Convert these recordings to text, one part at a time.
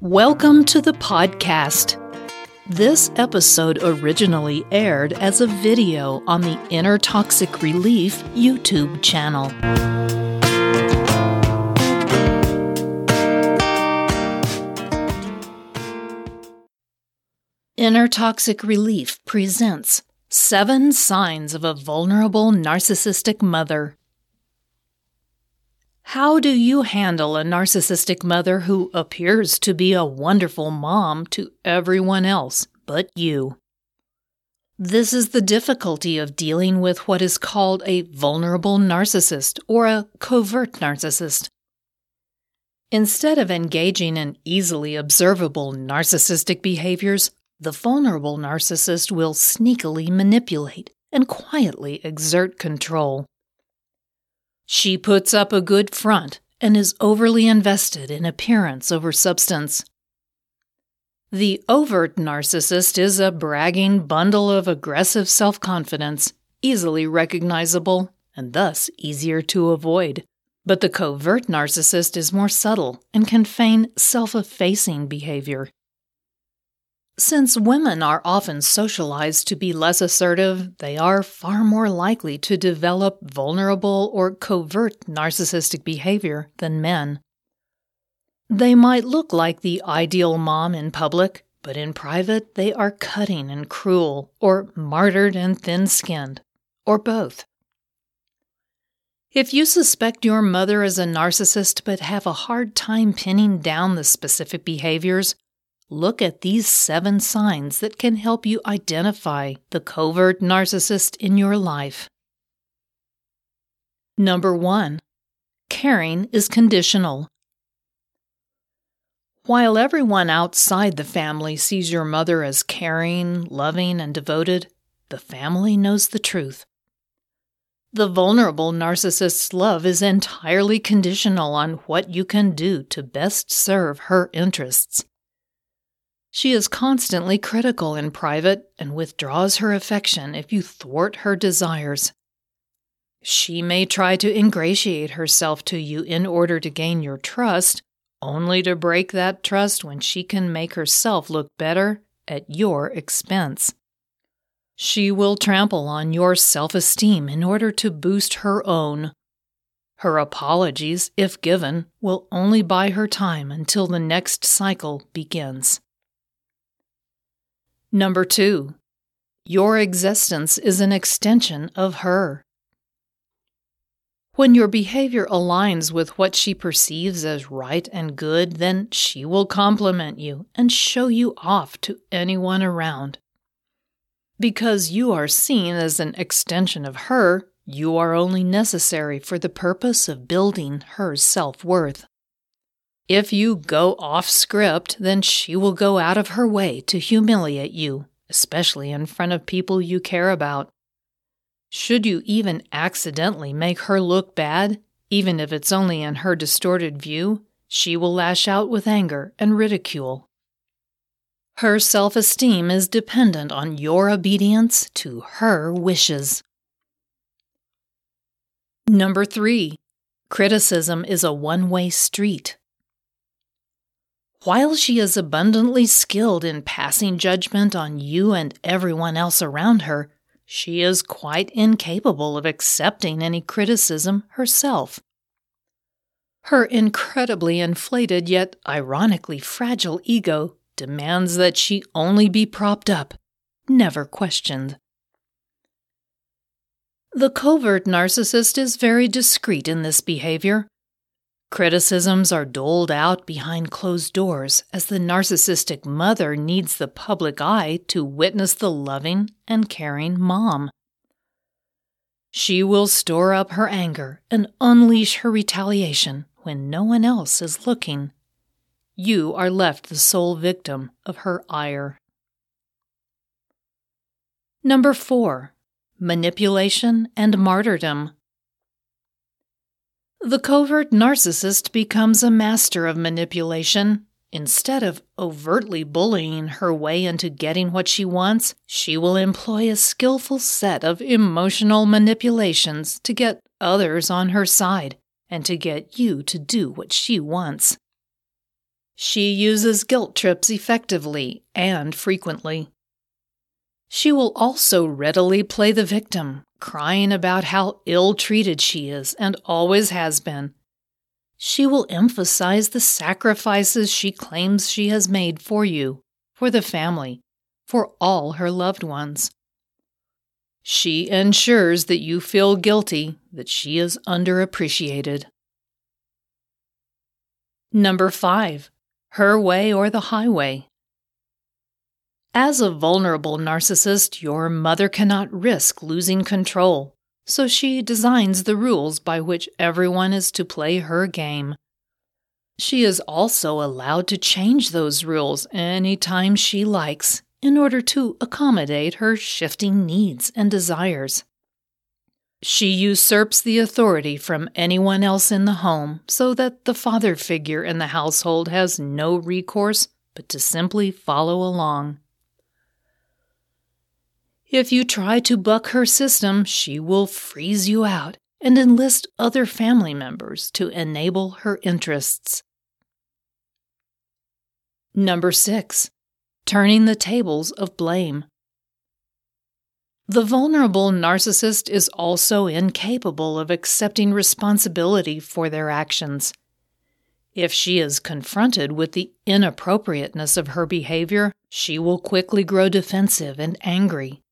Welcome to the podcast. This episode originally aired as a video on the Inner Toxic Relief YouTube channel. Inner Toxic Relief presents Seven Signs of a Vulnerable Narcissistic Mother. How do you handle a narcissistic mother who appears to be a wonderful mom to everyone else but you? This is the difficulty of dealing with what is called a vulnerable narcissist or a covert narcissist. Instead of engaging in easily observable narcissistic behaviors, the vulnerable narcissist will sneakily manipulate and quietly exert control. She puts up a good front and is overly invested in appearance over substance. The overt narcissist is a bragging bundle of aggressive self confidence, easily recognizable and thus easier to avoid. But the covert narcissist is more subtle and can feign self effacing behavior. Since women are often socialized to be less assertive, they are far more likely to develop vulnerable or covert narcissistic behavior than men. They might look like the ideal mom in public, but in private they are cutting and cruel, or martyred and thin skinned, or both. If you suspect your mother is a narcissist but have a hard time pinning down the specific behaviors, look at these seven signs that can help you identify the covert narcissist in your life. Number one, caring is conditional. While everyone outside the family sees your mother as caring, loving, and devoted, the family knows the truth. The vulnerable narcissist's love is entirely conditional on what you can do to best serve her interests. She is constantly critical in private and withdraws her affection if you thwart her desires. She may try to ingratiate herself to you in order to gain your trust, only to break that trust when she can make herself look better at your expense. She will trample on your self esteem in order to boost her own. Her apologies, if given, will only buy her time until the next cycle begins. Number two, your existence is an extension of her. When your behavior aligns with what she perceives as right and good, then she will compliment you and show you off to anyone around. Because you are seen as an extension of her, you are only necessary for the purpose of building her self worth. If you go off script, then she will go out of her way to humiliate you, especially in front of people you care about. Should you even accidentally make her look bad, even if it's only in her distorted view, she will lash out with anger and ridicule. Her self esteem is dependent on your obedience to her wishes. Number three, criticism is a one way street. While she is abundantly skilled in passing judgment on you and everyone else around her, she is quite incapable of accepting any criticism herself. Her incredibly inflated yet ironically fragile ego demands that she only be propped up, never questioned. The covert narcissist is very discreet in this behavior Criticisms are doled out behind closed doors as the narcissistic mother needs the public eye to witness the loving and caring mom. She will store up her anger and unleash her retaliation when no one else is looking. You are left the sole victim of her ire. Number four, manipulation and martyrdom. The covert narcissist becomes a master of manipulation. Instead of overtly bullying her way into getting what she wants, she will employ a skillful set of emotional manipulations to get others on her side and to get you to do what she wants. She uses guilt trips effectively and frequently. She will also readily play the victim, crying about how ill treated she is and always has been. She will emphasize the sacrifices she claims she has made for you, for the family, for all her loved ones. She ensures that you feel guilty, that she is underappreciated. Number five, her way or the highway. As a vulnerable narcissist, your mother cannot risk losing control, so she designs the rules by which everyone is to play her game. She is also allowed to change those rules any time she likes in order to accommodate her shifting needs and desires. She usurps the authority from anyone else in the home so that the father figure in the household has no recourse but to simply follow along. If you try to buck her system, she will freeze you out and enlist other family members to enable her interests. Number six, turning the tables of blame. The vulnerable narcissist is also incapable of accepting responsibility for their actions. If she is confronted with the inappropriateness of her behavior, she will quickly grow defensive and angry.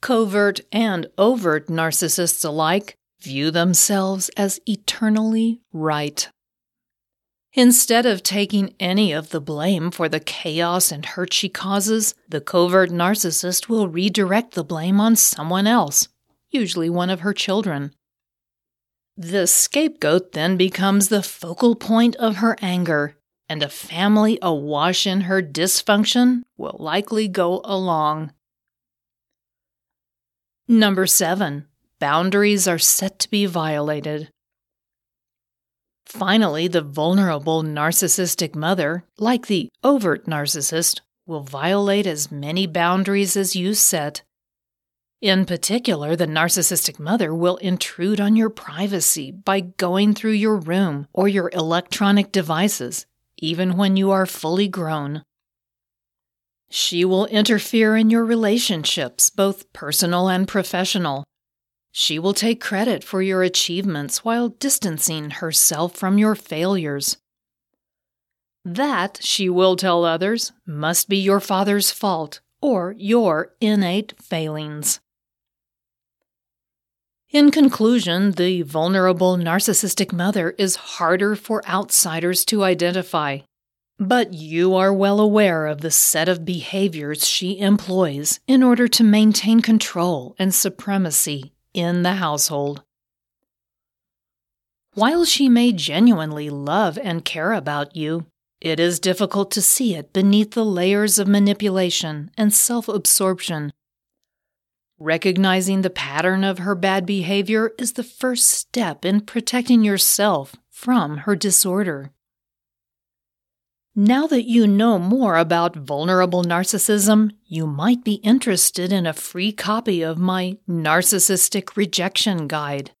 Covert and overt narcissists alike view themselves as eternally right. Instead of taking any of the blame for the chaos and hurt she causes, the covert narcissist will redirect the blame on someone else, usually one of her children. The scapegoat then becomes the focal point of her anger, and a family awash in her dysfunction will likely go along. Number seven, boundaries are set to be violated. Finally, the vulnerable narcissistic mother, like the overt narcissist, will violate as many boundaries as you set. In particular, the narcissistic mother will intrude on your privacy by going through your room or your electronic devices, even when you are fully grown. She will interfere in your relationships, both personal and professional, she will take credit for your achievements while distancing herself from your failures. That, she will tell others, must be your father's fault or your innate failings. In conclusion, the vulnerable narcissistic mother is harder for outsiders to identify. But you are well aware of the set of behaviors she employs in order to maintain control and supremacy in the household. While she may genuinely love and care about you, it is difficult to see it beneath the layers of manipulation and self absorption. Recognizing the pattern of her bad behavior is the first step in protecting yourself from her disorder. Now that you know more about vulnerable narcissism, you might be interested in a free copy of my Narcissistic Rejection Guide.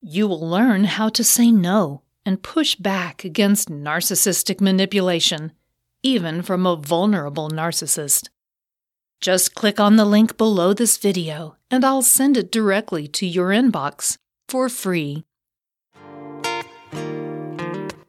You will learn how to say no and push back against narcissistic manipulation, even from a vulnerable narcissist. Just click on the link below this video and I'll send it directly to your inbox for free.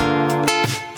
Thank you.